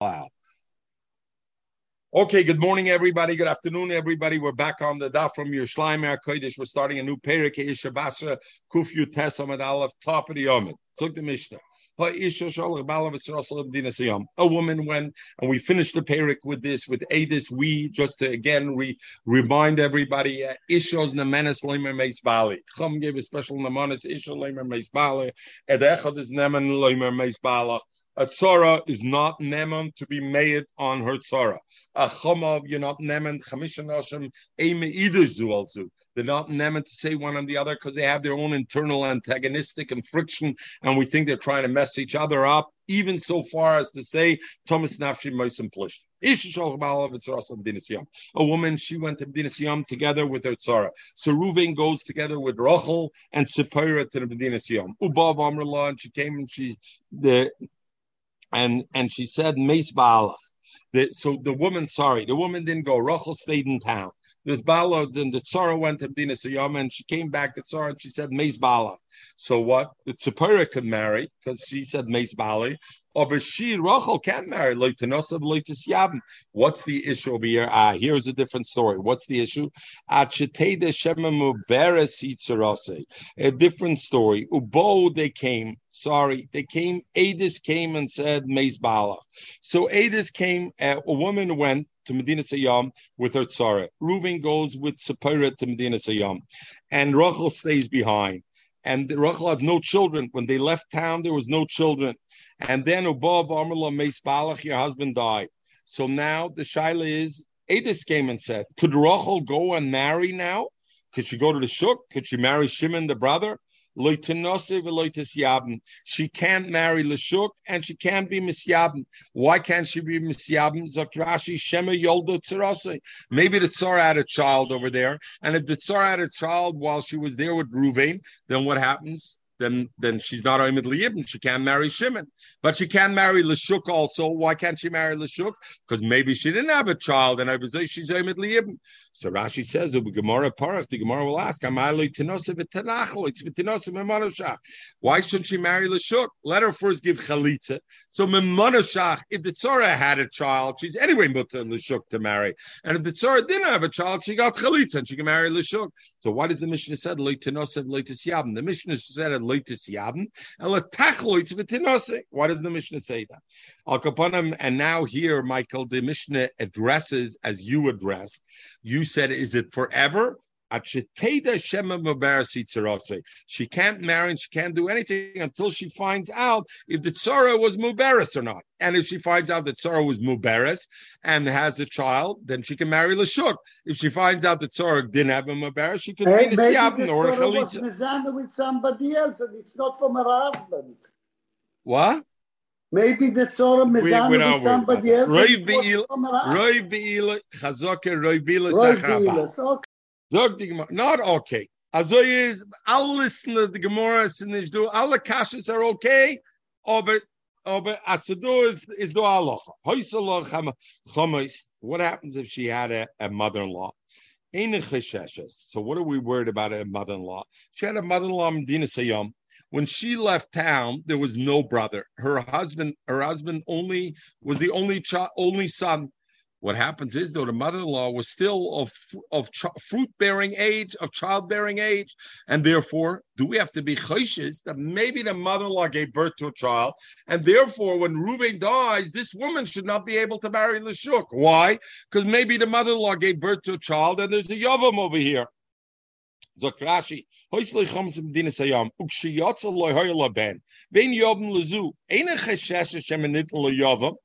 Wow. Okay, good morning, everybody. Good afternoon, everybody. We're back on the daf from your Yerushalayim Kodesh. We're starting a new Perik Isha Basra Kufyu Tesamad Aleph top of the Yomid. Look the Mishnah. A woman went, and we finished the Perik with this, with Adis. We just to again re, remind everybody, uh, Ishos Nemenes Leimer Meis Bali. Chum gave a special Nemenes Isha Leimer Meis Bali. Ed Echad is Nemen Leimer Meis Balach a tzara is not neman to be made on her tzara. A chomav, you're not neman, chamishan hashem, eime either zualzu. They're not neman to say one on the other because they have their own internal antagonistic and friction, and we think they're trying to mess each other up, even so far as to say, Thomas Nafshi Moisim Plish. A woman, she went to Medina Siyam together with her tzara. So Ruvain goes together with Rachel and Tzipora to the Medina Siyam. Ubav Amrullah, and she came and she the and and she said Mace Baalach. So the woman, sorry, the woman didn't go. Rachel stayed in town. The Bala, then the Tzara went to Medina Sayyama and she came back to Tzara and she said Mace Bala. So what? The Tzipora could marry because she said Mace Bali. Or but she, Rachel, can't marry. What's the issue over here? Ah, here's a different story. What's the issue? A different story. Ubo, they came. Sorry, they came. Adis came and said Mace Bala. So Adis came. Uh, a woman went to Medina Sayyam with her tzara. Reuven goes with Sapira to Medina Sayyam, and Rachel stays behind. And Rachel have no children. When they left town, there was no children. And then above Amrullah Meis Balach, your husband died. So now the shaila is, Adis came and said, could Rachel go and marry now? Could she go to the shuk? Could she marry Shimon, the brother? She can't marry Lashuk and she can't be Misyabim. Why can't she be Misyabim? Zakrashi Shema Yolda Tsarase. Maybe the Tsar had a child over there, and if the Tsar had a child while she was there with Ruvain, then what happens? Then then she's not Oimid Liyibn. She can't marry Shimon. But she can marry Lashuk also. Why can't she marry Lashuk? Because maybe she didn't have a child, and I was say she's Oimid Liyibn. So Rashi says, the Gemara Parach, the Gemara will ask, Why shouldn't she marry Lashuk? Let her first give Chalitza. So Memonoshach, if the Tzara had a child, she's anyway mutter Lashuk to marry. And if the Tzara didn't have a child, she got Chalitza and she can marry Lashuk. So why does the Mishnah said Ly Tinos and Lightisyab? The Mishnah said loitis yabim, Why does the Mishnah say that? Al kapanim, and now here, Michael, the Mishnah addresses as you addressed. You said, is it forever? She can't marry and she can't do anything until she finds out if the tzara was muberis or not. And if she finds out that tzara was muberis and has a child, then she can marry Lashuk. If she finds out that tzara didn't have a muberis, she could hey, be a siyabin or a chalitza. was with somebody else and it's not from her husband. What? Maybe the Tzora mezana with somebody else. Roy Be'ila, Chazaka, Roy Be'ila, Zachraba. Zog die Gemara, not okay. Also is, all listen to the Gemara, sind nicht du, alle Kashas are okay, aber, aber as do is, is do. Hoysalach chamois. What happens if she had a, a mother-in-law? So what are we worried about a mother-in-law? She had a mother-in-law, Medina Sayyam. When she left town, there was no brother. Her husband, her husband only was the only child, only son. What happens is, though, the mother-in-law was still of of ch- fruit-bearing age, of childbearing age, and therefore, do we have to be chayshes that maybe the mother-in-law gave birth to a child, and therefore, when Reuben dies, this woman should not be able to marry Lashuk. Why? Because maybe the mother-in-law gave birth to a child, and there's a yavam over here. Zok Rashi, Hoisle Choms Medina Sayam, Ukshiyotza Loy Hoyla Ben, Lazu, Eine Cheshesh Shemenit Lo Yavam,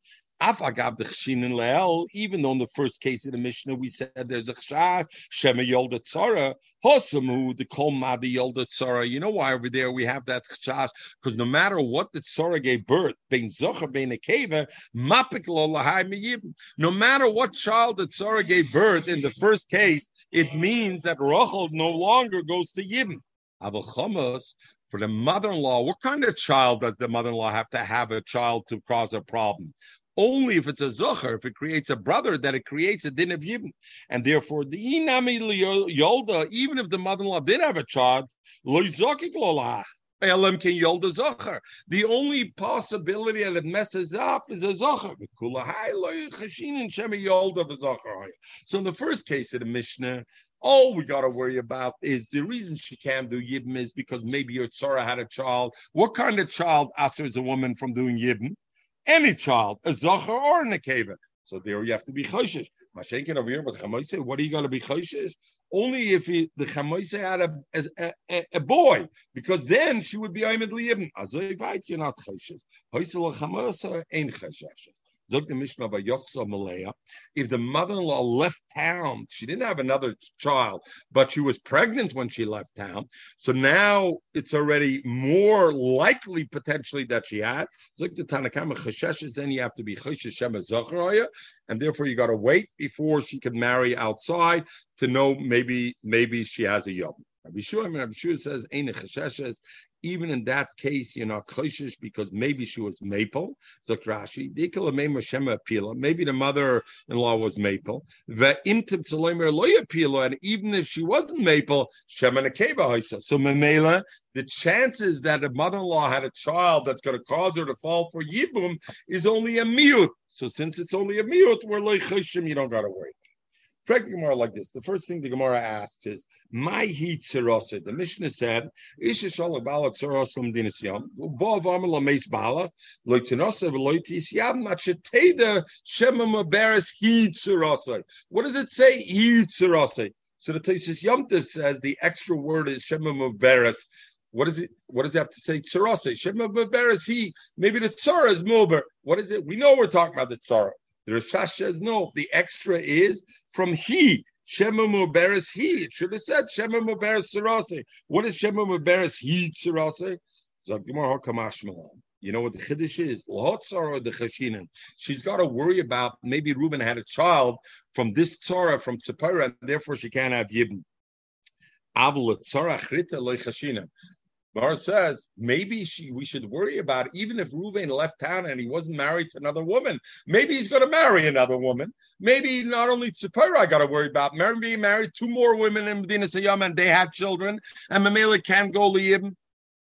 even though in the first case of the Mishnah we said there's a chash, Shema Yolda Tzara, Hosamu, the Kol Madi Yolda Tzara. You know why over there we have that chash? Because no matter what the Tzara gave birth, Bein Zocher, Bein Akeva, Mapik no matter what child the Tzara gave birth in the first case, it means that Rachel no longer goes to Yibn. Avachamos, for the mother-in-law, what kind of child does the mother-in-law have to have a child to cause a problem? Only if it's a zocher, if it creates a brother, that it creates a din of yibn. And therefore, the inami yolda, even if the mother-in-law did have a child, Elam can yolda zocher. The only possibility that it messes up is a zocher. So in the first case of the Mishnah, all we got to worry about is the reason she can't do yibn is because maybe your tzara had a child. What kind of child answers a woman from doing yibn? Any child, a zocher or a nekeva. So there you have to be choshish. Mashenkin over here, but Chamoise, what are you going to be choshish? Only if he, the Chamoise had a, a, a, a, boy, because then she would be Aymed Liyibn. Azoivait, you're not choshish. Hoisel Chamoise ain't choshish. The Mishnah by. If the mother-in-law left town, she didn't have another child, but she was pregnant when she left town. So now it's already more likely potentially that she had. Look the then you have to be Chashesh and therefore you got to wait before she can marry outside to know maybe maybe she has a yom. Rabbi Shua, I mean, Rabbi Shua says, even in that case, you're not koshish because maybe she was maple. Zakrashi, maybe the mother-in-law was maple. The intib loya pila, and even if she wasn't maple, Shema Nakeba Hoisa. so Memela, the chances that a mother-in-law had a child that's going to cause her to fall for yibum is only a miut. So since it's only a miut, we're like you don't got to worry. Frank Gemara like this. The first thing the Gemara asks is, "My heat tzirose." The Mishnah said, "Isha shalak bala tzirosum dinasyam bo avam lameis bala loitinose v'loitis yam macheteda shema maberes tzirose." What does it say? Heat tzirose. So the Tesis Yomtiv says the extra word is shema maberes. What is it? What does it have to say? Tzarase. Shema maberes he. Maybe the tzara is mober. What is it? We know we're talking about the tzara. The Rashash says no. The extra is from he. Shema he. It should have said Shema Muberes Sarase. What is Shema Muberes he Sarase? You know what the chiddush is? or the chashinin. She's got to worry about maybe Reuben had a child from this tzara from Tzipora, and therefore she can't have yibn. Mar says maybe she we should worry about it, even if Ruvain left town and he wasn't married to another woman. Maybe he's going to marry another woman. Maybe not only Tzipora I got to worry about. Mary being married two more women in Medina Sayyam and they have children and Mamela can't go live.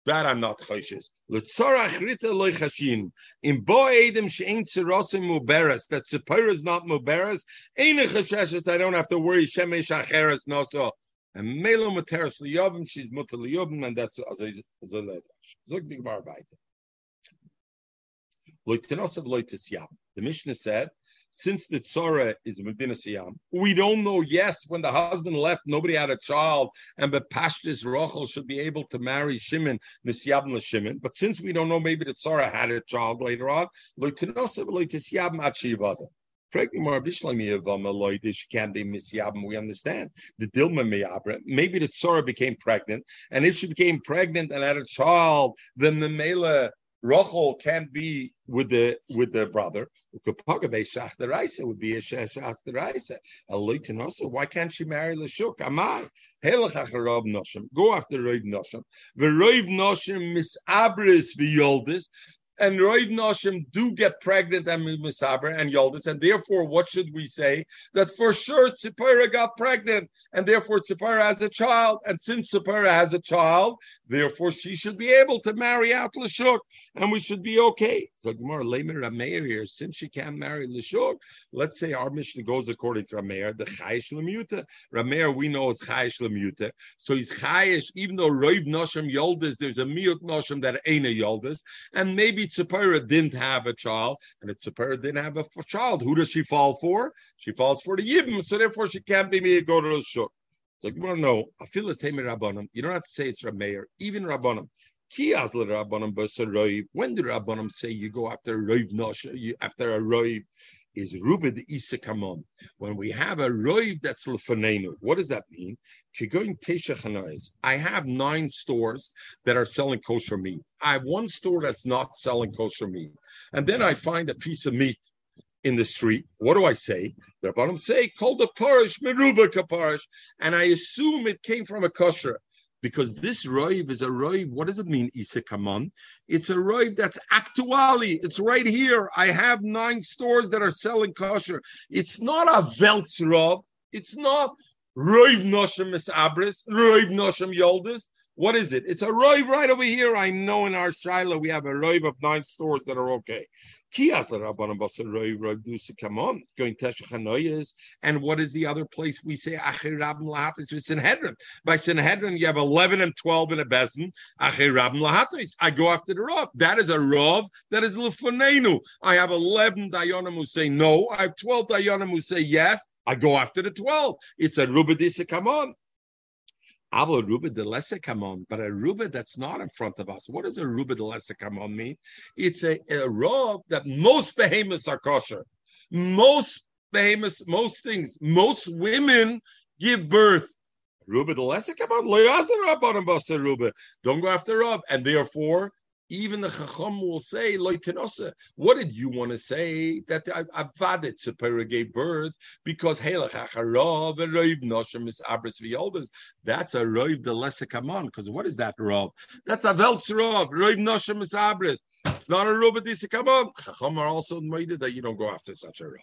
That I'm not choshes. L'tzorach rita loy chashin. In bo edem she'ein tzirosim muberes. That Tzipora is not muberes. Ein chashes. I don't have to worry. Shemesh acheres noso. And Melo Materis Liyovim, she's Mutter Liyovim, and that's Azay Zog the Gemara weiter. Loitenosav Loitis The Mishnah said, since the Tzora is Medina Siyam, we don't know, yes, when the husband left, nobody had a child, and the Pashtis Rochel should be able to marry Shimon, Nisyabim Shimon. But since we don't know, maybe the Tzora had a child later on, Loitenosav Loitis Yam Achivada. She um, can't be misyabim. We understand the dilma miyabra. Maybe the tzora became pregnant, and if she became pregnant and had a child, then the mela Rachel can't be with the with the brother. Would be a shach also, why can't she marry Lashuk? Amai. Go after Roiv Noshim. The Roiv Noshim misabris v'yoldis and Roiv Noshim do get pregnant and Misaber and Yoldis, and therefore, what should we say? That for sure Tzipora got pregnant, and therefore Tzipora has a child, and since Tzipora has a child, therefore she should be able to marry out Lashuk, and we should be okay. So Gemara Lamer Rameir here, since she can't marry Lashuk, let's say our mission goes according to Rameir, the Chayish Lemuta. Rameir we know is Chayish Lemuta, so he's Chayish, even though Roiv Noshim Yoldis, there's a Miut Noshim that ain't a Yoldis, and maybe Tzipora didn't have a child, and if Tzipora didn't have a child, who does she fall for? She falls for the Yibim, so therefore she can't be me go to Shuk. So I feel the Tamer Rabbanim. You don't have to say it's Rameir, even Rabbanim. When did Rabbanim say you go after Roiv Nosh, after a Roiv? is Rubid Isakamon. When we have a Roiv that's Lefanenu, what does that mean? I have nine stores that are selling kosher meat. I have one store that's not selling kosher meat. And then I find a piece of meat in the street. What do I say? The bottom say, called the parish, meruba kaparish. And I assume it came from a kosher because this roiv is a roiv. What does it mean, Isikaman? It's a roiv that's actually. It's right here. I have nine stores that are selling kosher. It's not a veltzrov. It's not roiv noshem misabris, roiv noshem yoldis. What is it? It's a roiv right over here. I know in our Shiloh we have a roiv of nine stores that are okay. Come on, going Teshachanoyas. And what is the other place we say Achir Rabim Lahatis with Sanhedrin? By Sanhedrin, you have 11 and 12 in a bezin. Achir Rabim Lahatis. I go after the Rav. That is a Rav. That is Lufanenu. I have 11 Dayanim who say no. I have 12 Dayanim who say yes. I go after the 12. It's a Rubadisa, come on. Avo ruba de lesekamon, but a ruba that's not in front of us. What does a ruba de lesekamon mean? It's a, a robe that most behemoths are kosher. Most behemoths, most things, most women give birth. Ruba de lesekamon, don't go after Rob, and therefore even the Chacham will say, What did you want to say that Avadet Tzipora gave birth? Because That's a Roiv the lesser Kaman. Because what is that Rav? That's a Veltz Rav, Roiv Noshem is Abris. It's not a Rav Adisa Kaman. Chacham are also made that you don't go after such a Rav.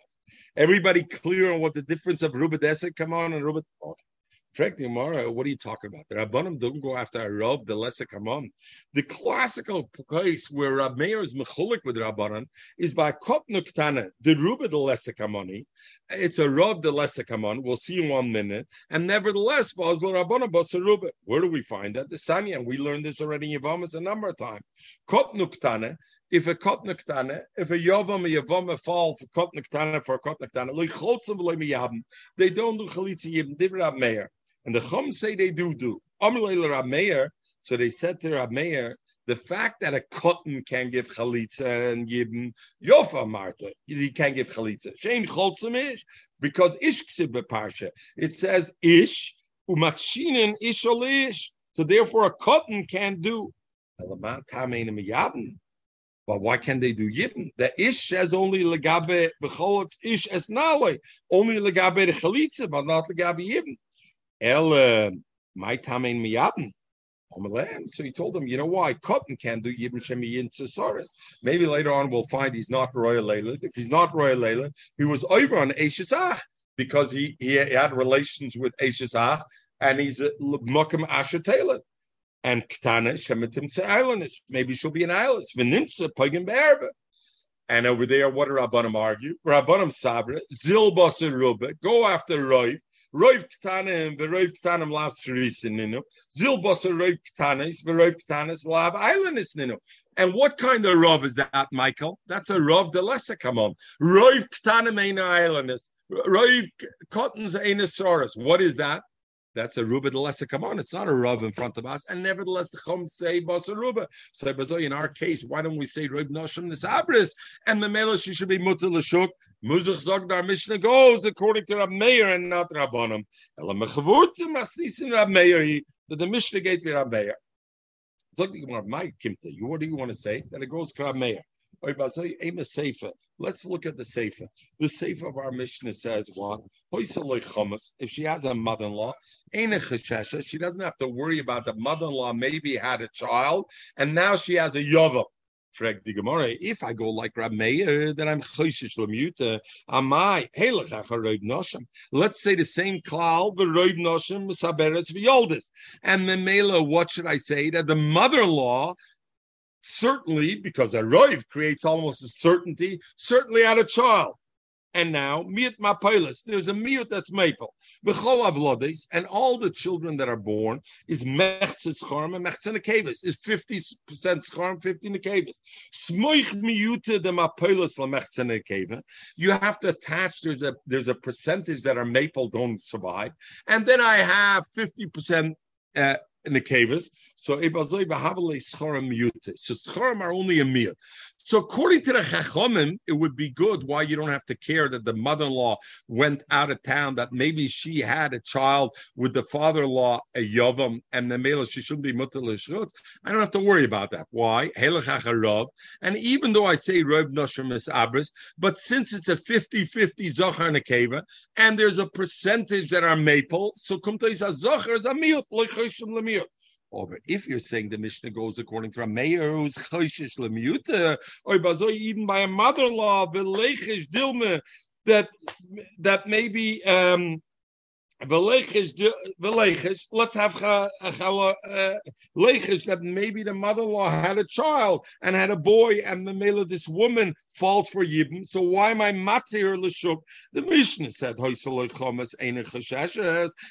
Everybody clear on what the difference of Rubid Esek Kaman and Rubid. Okay. Frank Gemara, what are you talking about? The Rabbanim don't go after a Rav, the lesser Kamon. The classical place where Rab Meir is mechulik with Rabbanim is by Kopnuk Tana, the Ruba the lesser Kamoni. It's a Rav the lesser Kamon. We'll see in one minute. And nevertheless, Basel Rabbanim Basaruba. Where do we find that? The Sanya, we learned this already in Yavamas a number of times. Kopnuk Tana, if a kotnaktana, if a yavam a yavam fall for kotnik tana for a kotnik tana, they don't do chalitza yibn divrab meir. And the Chum say they do do. So they said to Rab the fact that a cotton can give chalitza and give yofa marta, he can't give chalitza. Shame cholzim ish because ish ksib parsha. It says ish umachshinin ish ish. So therefore, a cotton can't do. But why can't they do yibn? The ish says only legabe b'cholotz ish es nawe, only legabe the chalitza, but not legabe yibn. El my tamein miyabin. So he told him, you know why? Cotton can do Yibn Shemiyin Tsasaris. Maybe later on we'll find he's not Royal Layla. If he's not Royal Layla, he was over on Eshesach because he, he had relations with Eshesach and he's a Mukam Asher Taylor. And Ktana Shemitim Islandist. Maybe she'll be an islandist. Venimsa Pagan Berba. And over there, what do Rabbanim argue? Rabbanim Sabra, Zil Ruba, go after Roiv, Roiv Ktanim, Veroiv Ktanim last Sharisin Nino, Zilbos Roiv Ktanis, Veroiv Ktanis Lab Islandis Nino. And what kind of rov is that, Michael? That's a rov the lesser come on. Roiv Ktanim Aina Islandis. Roiv Cottons Ainosaurus. What is that? That's a ruba the lesser. Come on, it's not a rub in front of us. And nevertheless, the chum say basa ruba. So in our case, why don't we say rub noshim nisabris? And the mela she should be mutal l'shuk. Muzach zog our Mishnah goes according to Rab Meir and not Rabbanim. Ela mechavurtim asnisin Rab Meir. That the Mishnah gave me Rab Meir. Zog the Gemara, my kimta. What do you want to say? That it goes to Rab Meir. Let's look at the Sefer. The Sefer of our Mishnah says what? If she has a mother-in-law, she doesn't have to worry about the mother-in-law maybe had a child, and now she has a yovam. If I go like Rab Meir, then I'm choishish lemuta. Amai helach noshim. Let's say the same klal v'roiv noshim saberes v'yoldis. And the mela, what should I say? That the mother-in-law certainly because a roiv creates almost a certainty, certainly out a child. And now, miut mapilis, there's a miut that's maple. V'chol avlodis, and all the children that are born is mechtzes charm and mechtzes is 50% charm, 50 nekavis. Smoich miute the mapilis la mechtzes. You have to attach, there's a there's a percentage that are maple, don't survive. And then I have 50% uh, in the caves. So So Schorim are only a meal. So according to the Chachomim, it would be good why you don't have to care that the mother-in-law went out of town, that maybe she had a child with the father-in-law, a Yavam, and the male, she shouldn't be Mutter I don't have to worry about that. Why? And even though I say Rov Noshim is Abris, but since it's a 50-50 Zohar Nekeva, and there's a percentage that are maple, so Kumta is a Zohar is a Miut, Loichoshim Lemiut. Oh, but if you're saying the Mishnah goes according to a mayor who's choishish lemiyuta, or even by a mother-in-law, dilme, that that maybe um, Velechish, let's have uh, lechish that maybe the mother-in-law had a child and had a boy, and the male of this woman falls for yibum. So why am I matir l'shuk? The Mishnah said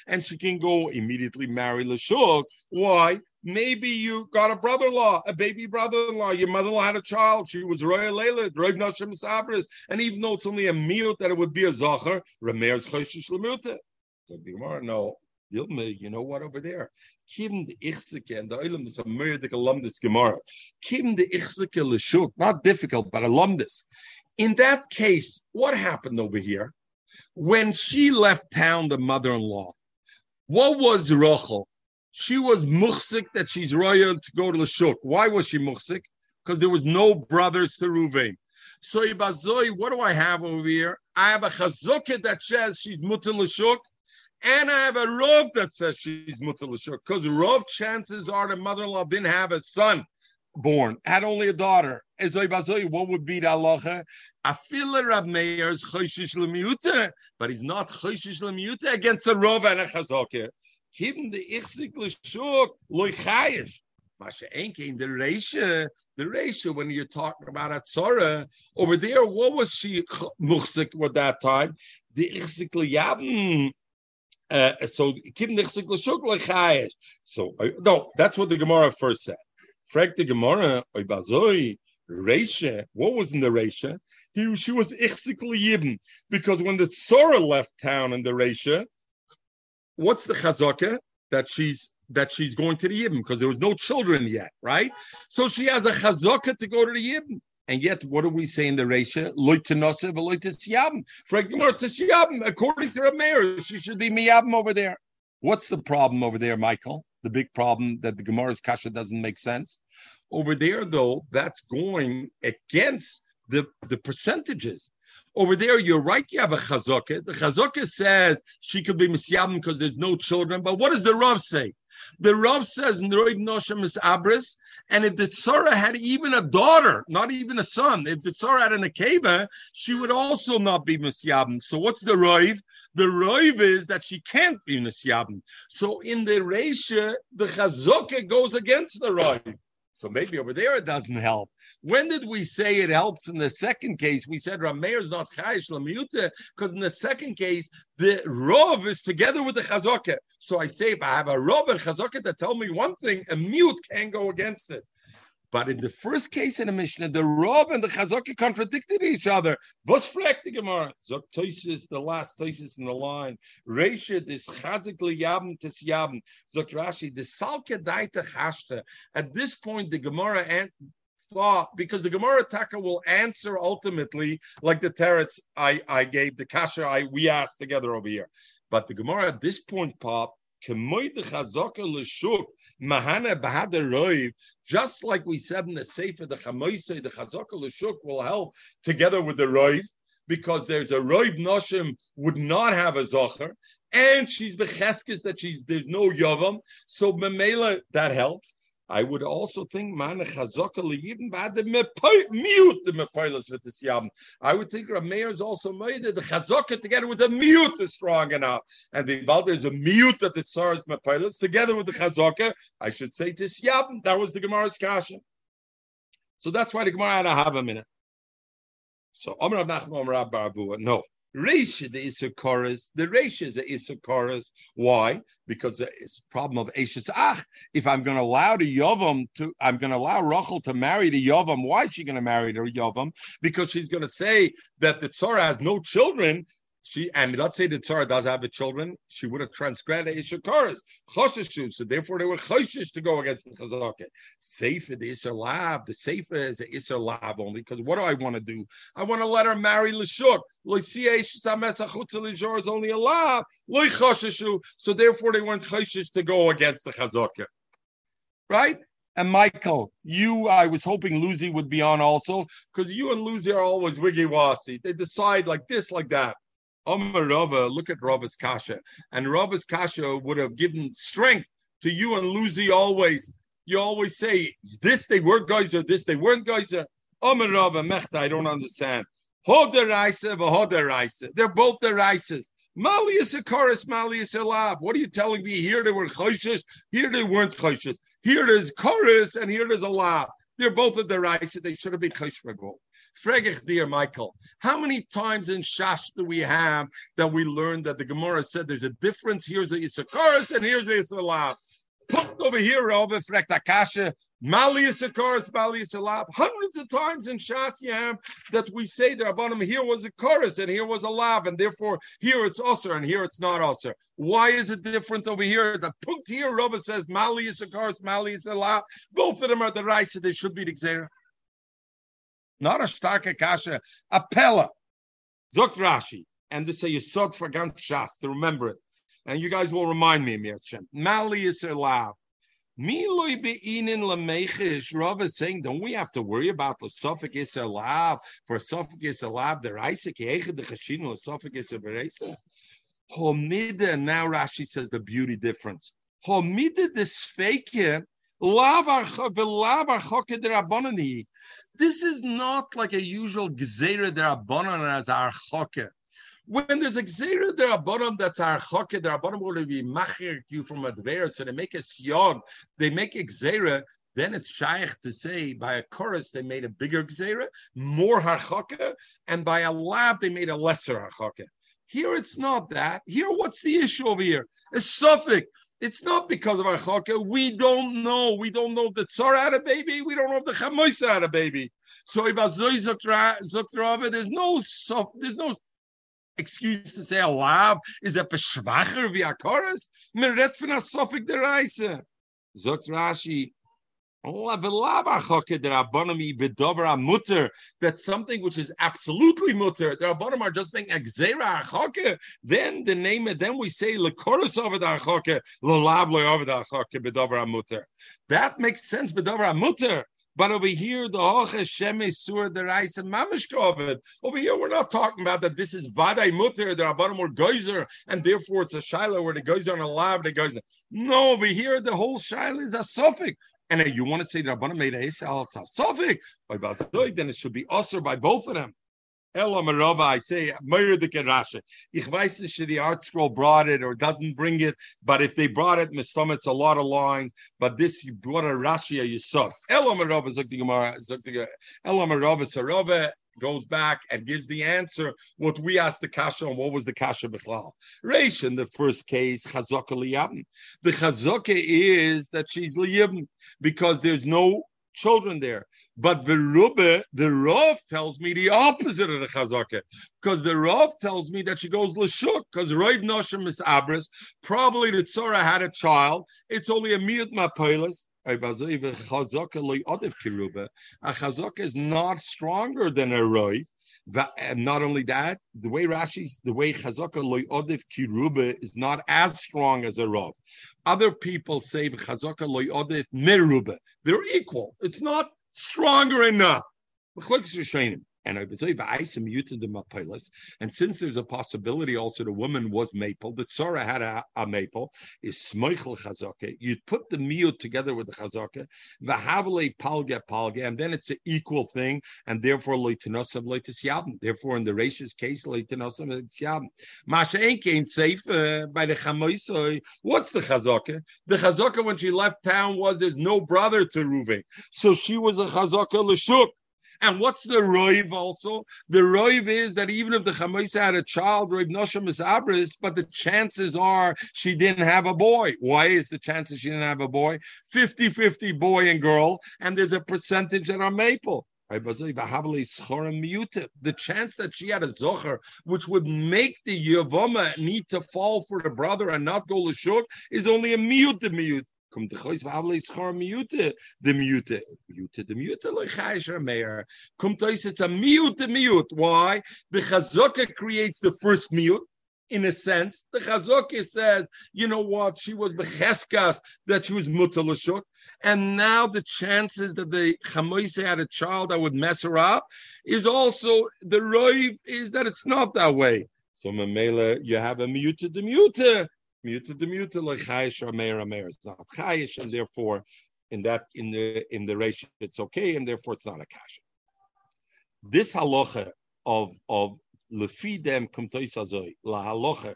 and she can go immediately marry l'shuk. Why? Maybe you got a brother-in-law, a baby brother-in-law. Your mother-in-law had a child. She was royal Leila, Rav Nashim Sabris. And even though it's only a mute that it would be a zacher, Rameir's choshish lemute. The Gemara, no, Dilma, you know what over there? Kim the Ichzike, and the Olam is a murdic alumnus Gemara. Kim the Ichzike Lashuk, not difficult, but alumnus. In that case, what happened over here? When she left town, the mother in law, what was Rachel? She was muhsik that she's royal to go to Lashuk. Why was she muhsik? Because there was no brothers to Ruvain. So Ibazoi, what do I have over here? I have a chazukah that says she's mutal Lashuk, and I have a Rov that says she's Mutal because Rov chances are the mother-in-law didn't have a son born, had only a daughter. What would be the halacha? Afila Rab Meir's choishish lemiuta, but he's not choishish lemiuta against the Rov and a chazokah. Him the ichzik l'shuk loy chayish. Masha Enke in the Reisha, the Reisha, when you're talking about Atzora, over there, what was she muchsik at that time? The ichzik liyabim uh, so So uh, no, that's what the Gemara first said. Frank the Gemara, Reisha, what was in the Reisha? He, she was ichsikli yibn because when the Tzora left town in the Reisha, what's the chazaka that she's that she's going to the yibn because there was no children yet, right? So she has a chazaka to go to the yibn. And yet, what do we say in the Reisha? Loitanose v'loitasiyabim. For according to Rameir, she should be miyabim over there. What's the problem over there, Michael? The big problem that the Gemara's kasha doesn't make sense. Over there, though, that's going against the, the percentages. Over there, you're right. You have a chazaka. The chazaka says she could be misyabim because there's no children. But what does the Rav say? The Rav says Noib Noshem is Abris, and if the Tzara had even a daughter, not even a son, if the Tzara had an Akeba, she would also not be Misyabim. So what's the Rav? The Rav is that she can't be Misyabim. So in the Reisha, the Chazokah goes against the Rav. So maybe over there it doesn't help. When did we say it helps in the second case? We said Rameir is not Chayish Lamiyuta because in the second case the Rov is together with the Chazaka. So I say if I have a Rov and Chazaka that tell me one thing, a mute can go against it. But in the first case in the Mishnah, the Rav and the Chazaka contradicted each other. Was the Gemara? Zok Toisis, the last Toisis in the line. Reisha, this Chazik liyabim tis. Zok Rashi, the Salke daita chashta. At this point, the Gemara and thought because the Gemara Taka will answer ultimately like the terets I, I gave the kasha I we asked together over here. But the Gemara at this point, Pop, just like we said in the Sefer, the Chamoise, the Chazaka Lashuk will help together with the Roiv, because there's a Roiv Noshim would not have a Zocher, and she's Becheskis that she's there's no Yavam, so Memela that helps. I would also think man chazaka even bad the mute the mepoilas with the siyam. I would think Rameir is also made the chazaka together with the mute is strong enough, and the Balder is a mute that the tsar is mepoilas together with the chazaka. I should say to siyam. That was the Gemara's kasha. So that's why the Gemara had to have a minute. So Amr Nachman Amr Barabua, no. Reisha the Issachorus, the Reisha is the Issachorus. Why? Because it's a problem of Eishes Ach. If I'm going to allow the Yovam to, I'm going to allow Rachel to marry the Yovam. Why is she going to marry the Yovam? Because she's going to say that the Tzara has no children, she and let's say the Tsar does have children, she would have transgressed Ishakaras, Choshishu, so therefore they were Choshish to go against the Chazaka. Sefer the Isser Lab, the Sefer is the Isser Lab only, because what do I want to do? I want to let her marry Lashuk. Eh, is only a lab, so therefore they weren't Choshish to go against the Chazaka. Right? And Michael, you, I was hoping Lucy would be on also, because you and Lucy are always wiggy wassy. They decide like this, like that. Omer Rava, look at Rava's kasha. And Rava's kasha would have given strength to you and Lucy always. You always say, this they were geyser, this they weren't geyser. Omer Rava, Mechta, I don't understand. Hoderaisa, Hoderaisa. They're both the rices. Mali is a lab. What are you telling me? Here they were choishes, here they weren't choishes. Here there's chorus, and here there's a lab. They're both the rice. They should have been choshmagol. Fregich, dear Michael, how many times in Shash do we have that we learned that the Gemara said there's a difference? Here's a Issachar and here's a. Put over here, Rabbi Frektakasha, Mali Issachar, Mali Issachar. Hundreds of times in Shas have that we say that Rabbanim here was a chorus and here was a lav, and therefore here it's usher and here it's not usher. Why is it different over here? The punkt here, Rabbi says Mali Issachar, Mali Issachar. Both of them are the right, so they should be the Xera not a starke kasha, a pella. Zokt Rashi, and this is a yisod for ganz shas to remember it. And you guys will remind me, Mirshem. Mali is allowed. Miloi beinin lamechish. Rav is saying, don't we have to worry about the suffix is allowed for suffix is allowed the Isaac the chashin the suffix is beresa. Homida. Now Rashi says the beauty difference. Homida this fake This is not like a usual gzeira derabanan as our choke. When there's a gzeira derabanan that's our choke, derabanan will be machir you from a dveir, so they make a sion, they make a gzeira, then it's shaykh to say by a chorus they made a bigger gzeira, more harchoke, and by a lab they made a lesser harchoke. Here it's not that. Here, what's the issue over here? A suffix. It's not because of our Achaka. We don't know. We don't know the Tsar had a baby. We don't know if the Chamoisa had a baby. So if Azoy Zokrava, there's no there's no excuse to say a lab is a beschwacher via chorus. Meret von a Sofik der Reise. Zokt Rashi, that's something which is absolutely mutter. The rabbanim are just being exera achoke. Then the name, then we say lekorus over the achoke, lelav over the achoke bedover mutter. That makes sense bedover mutter. But over here, the Hoche Sheme Sur the Rice and Mamish Kovid. Over here, we're not talking about that this is Vadai Mutter, the Rabbanim or Geyser, and therefore it's a Shiloh where the Geyser on a lab, the Geyser. No, over here, the whole Shiloh is a suffix. And you want to say that Rabbanim made a Esel Safik by Bazadoy, then it should be usher by both of them. Ella Marova, I say, murder the Kerasha. Ich weiß nicht the ArtScroll brought it or doesn't bring it, but if they brought it, Mistam, it's a lot of lines, but this you brought a Rashi, you saw. Ella Gemara, Ella Marova, Sarova, goes back and gives the answer what we asked the kasha and what was the kasha bichlal. Reish in the first case chazaka liyabn. The chazaka is that she's liyabn because there's no children there. But the Rubbe, the Rav tells me the opposite of the Chazaka. Because the Rav tells me that she goes Lashuk, because Rav Noshim is Abris. Probably the Tzora had a child. It's only a Miut Mapelis. A chazaka is not stronger than a roiv. And not only that, the way Rashi's, the way chazaka loy odif kiruba is not as strong as a rov. Other people say chazaka loy odif meruba. They're equal. It's not stronger enough. And I and since there's a possibility also the woman was maple, the tzara had a, a maple, is smoichel chazaka. You'd put the miut together with the chazaka, v'havale palga palga, and then it's an equal thing, and therefore leitanosav leitisyabim. Therefore, in the racist case, leitanosav leitisyabim. Masha ain't safe uh, by the chamoisoi. What's the chazaka? The chazaka when she left town was there's no brother to Ruven, so she was a chazaka l'shuk. And what's the roiv also? The roiv is that even if the Chamaisa had a child, roiv nosham is abris, but the chances are she didn't have a boy. Why is the chances she didn't have a boy? 50-50 boy and girl, and there's a percentage that are maple. The chance that she had a zocher, which would make the Yavoma need to fall for the brother and not go Lashuk, is only a mute the mute kommt der Kreuz vable is char miute? De miute. Miute de miute le chaysher meir kommt euch it's a miute miute. Why? The chazoka creates the first miute. In a sense the chazoka says you know what? She was becheskas that she was mutalashuk and now the chances that the chamoise had a child that would mess her up is also the roiv is that it's not that way. So mamela you have a miute de miute muted the muted like chayish or meir meir. It's not chayish, and therefore, in that in the in the ratio, it's okay, and therefore it's not a kasha. This halacha of of lefi them kumtois azoi la halacha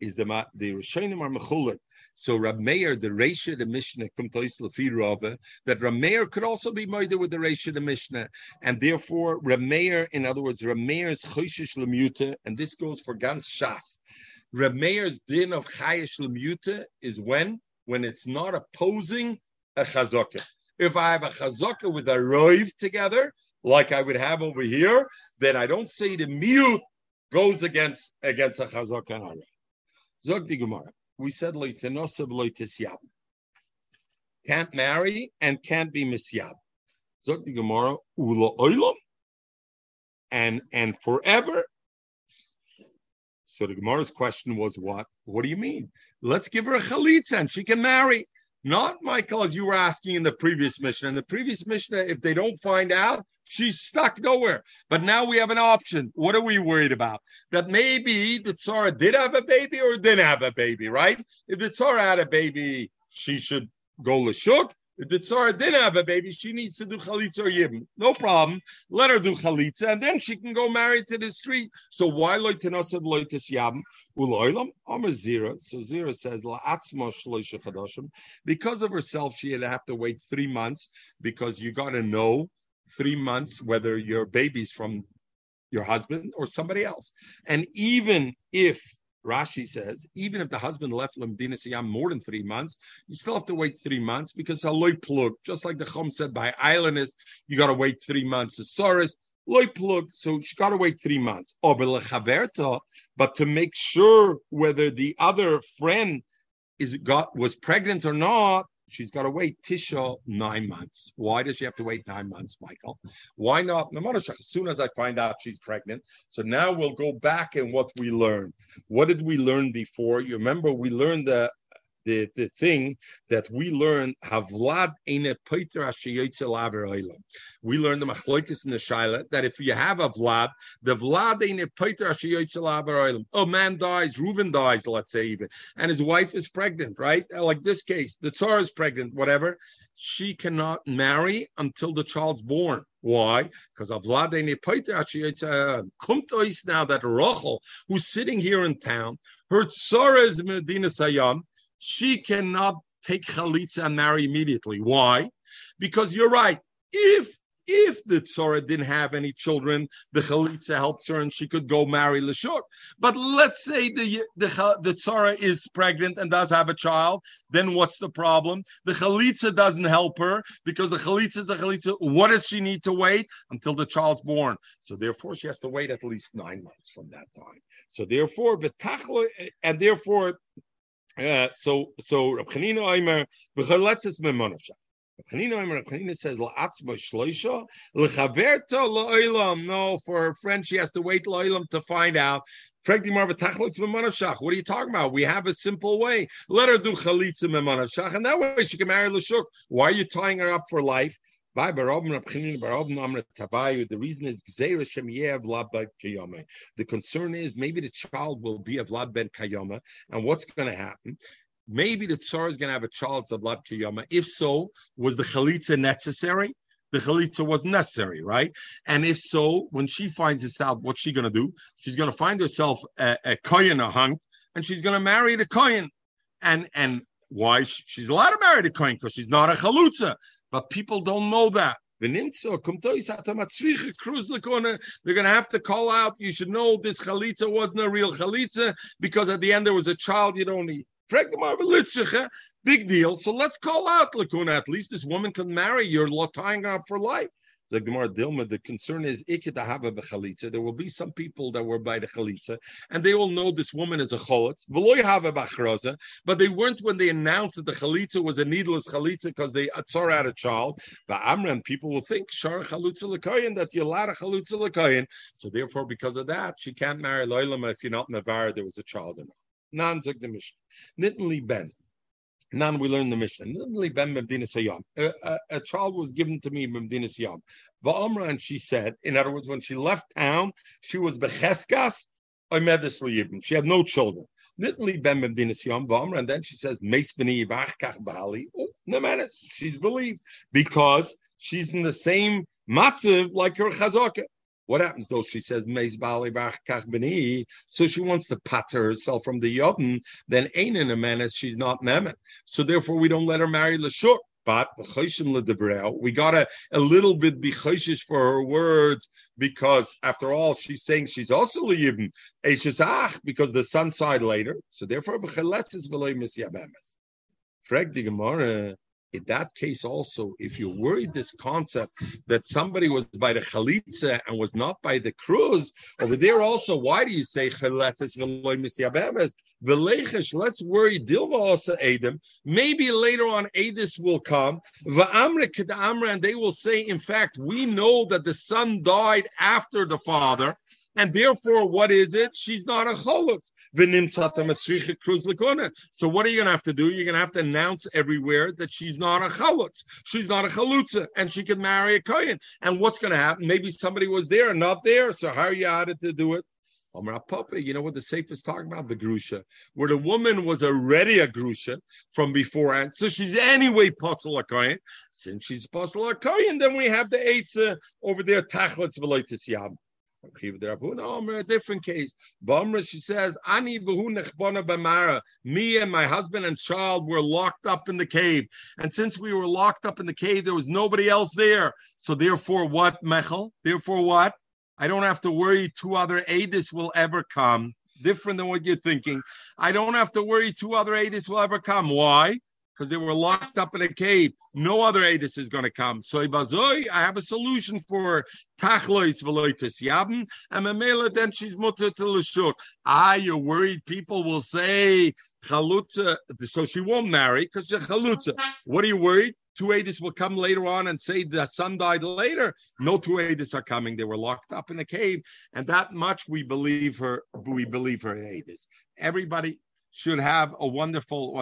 is the the rishonim are mechulik. So Rab Meir, the Reisha, the Mishnah, kumtois lefi Rava, that Rab Meir could also be moide with the Reisha, the Mishnah, and therefore Rab Meir, in other words, Rab Meir's choishish lemuta, and this goes for gans shas. Rab Meir's din of chayish lemuta is when when it's not opposing a chazakah. If I have a chazakah with a roiv together, like I would have over here, then I don't say the mute goes against against a chazakah and a roiv. Zog di Gemara. We said loitenosav loitisyab. Can't marry and can't be misyab. Zog di Gemara. Ula oilam. And and forever. So the Gemara's question was what? What do you mean? Let's give her a chalitza and she can marry. Not Michael, as you were asking in the previous mission. In the previous mission, if they don't find out, She's stuck nowhere. But now we have an option. What are we worried about? That maybe the Tsara did have a baby or didn't have a baby, right? If the Tsara had a baby, she should go Lashuk. The Tsara didn't have a baby, she needs to do Chalitza or Yibn. No problem. Let her do Chalitza, and then she can go married to the street. So why loitenosav loites yabim? Uloilam? Amar Zira. So Zira says, La'atzma shloisha chadashim. Because of herself, she had to have to wait three months because you got to know three months, whether your baby's from your husband or somebody else. And even if Rashi says, even if the husband left Lamdina Siyam more than three months, you still have to wait three months because Aloy plug, just like the Chum said by islanders, you got to wait three months. The Soros, loy plug, so she got to wait three months. Oh, but to make sure whether the other friend is got was pregnant or not, she's got to wait Tisha nine months. Why does she have to wait nine months, Michael? Why not? As soon as I find out she's pregnant. So now we'll go back and what we learned. What did we learn before? You remember we learned that the, the thing that we learn Havlad. We learned the Machloikis in the Shaila that if you have a Vlad, the Vlad Eine Peter. Oh, man dies, Reuven dies, let's say even, and his wife is pregnant, right? Uh, like this case, the Tsar is pregnant, whatever. She cannot marry until the child's born. Why? Because of Kumtois now that Rachel, who's sitting here in town, her Tsara is Medina Sayam, she cannot take chalitza and marry immediately. Why? Because you're right. If if the tzara didn't have any children, the chalitza helps her and she could go marry Lashuk. But let's say the, the, the is pregnant and does have a child, then what's the problem? The chalitza doesn't help her because the chalitza is a chalitza. What does she need to wait? Until the child's born. So therefore, she has to wait at least nine months from that time. So therefore, and therefore, so so Rab Chanina Omer v'chaletzes memonavsha. Chanina Omer Chanina says la'atzma shloisha l'chaverta la'olam. No, for her friend she has to wait la'olam to find out. What are you talking about? We have a simple way. Let her do chalitza memanavshach, and that way she can marry Lashuk. Why are you tying her up for life? The reason is the concern is maybe the child will be a Vlad ben Kayama, and what's going to happen? Maybe the Tsar is going to have a child of Vlad Kayama. If so, was the Chalitza necessary? The Chalitza was necessary, right? And if so, when she finds herself, what's she going to do? She's going to find herself a, a a hunk, and she's going to marry the Kohen. And and why? She's allowed to marry the Kohen because she's not a Chalutza. But people don't know that. They're going to have to call out. You should know this chalitza wasn't a real chalitza because at the end there was a child you don't need. Big deal. So let's call out. At least this woman can marry. You're tying her up for life. The Gemara Dilma, the concern is ikitahava b'chalitza. There will be some people that were by the chalitza, and they all know this woman is a cholitz. But they weren't when they announced that the chalitza was a needless chalitza because they atzar had a child. But Amran, people will think shar chalitza lekayin that you're allowed a lekayin. So therefore, because of that, she can't marry loylama if you're not navar. There was a child or not. Nan zog the ben. Now we learn the mission. A, a, a child was given to me Medina Siyam. Va'amra, and she said, in other words, when she left town, she was becheskas or She had no children. Nitli ben Medina Siyam and then she says, Meis b'ni bali. Oh, she's believed because she's in the same matziv like her chazaka. What happens though? She says, so she wants to patter herself from the Yodin, then ain't in a menace, she's not Nemet. So therefore, we don't let her marry Lashur. But we got a, little bit be for her words because after all, she's saying she's also liyibim because the sun side later. So therefore, Frag the Gemara in that case also, if you're worried this concept that somebody was by the chalitza and was not by the cruise, over there also, why do you say chalitza let's worry dilva also Adam. Maybe later on Adis will come. And they will say, in fact, we know that the son died after the father. And therefore, what is it? She's not a cholutz. So what are you going to have to do? You're going to have to announce everywhere that she's not a cholutz. She's not a chalutza, and she can marry a kohen. And what's going to happen? Maybe somebody was there, and not there. So how are you out to do it? You know what the safe is talking about? The grusha, where the woman was already a grusha from beforehand, so she's anyway puzzle a kohen. Since she's puzzle a then we have the eitzah over there, tachlitz v'loitis yam. A different case. Bamra, she says, Ani b'mara. Me and my husband and child were locked up in the cave. And since we were locked up in the cave, there was nobody else there. So therefore, what, Mechel? Therefore, what? I don't have to worry two other Adis will ever come. Different than what you're thinking. I don't have to worry two other Adis will ever come. Why? Because they were locked up in a cave. No other Adis is going to come. So I have a solution for tachloitz veloitis yabim, and Mamela then she's mutter to l'shuk. Ah, you're worried people will say chalutza, so she won't marry because she's chalutza. What are you worried? Two Adis will come later on and say the son died later. No two Adis are coming. They were locked up in a cave, and that much we believe her. We believe her Adis. Everybody should have a wonderful.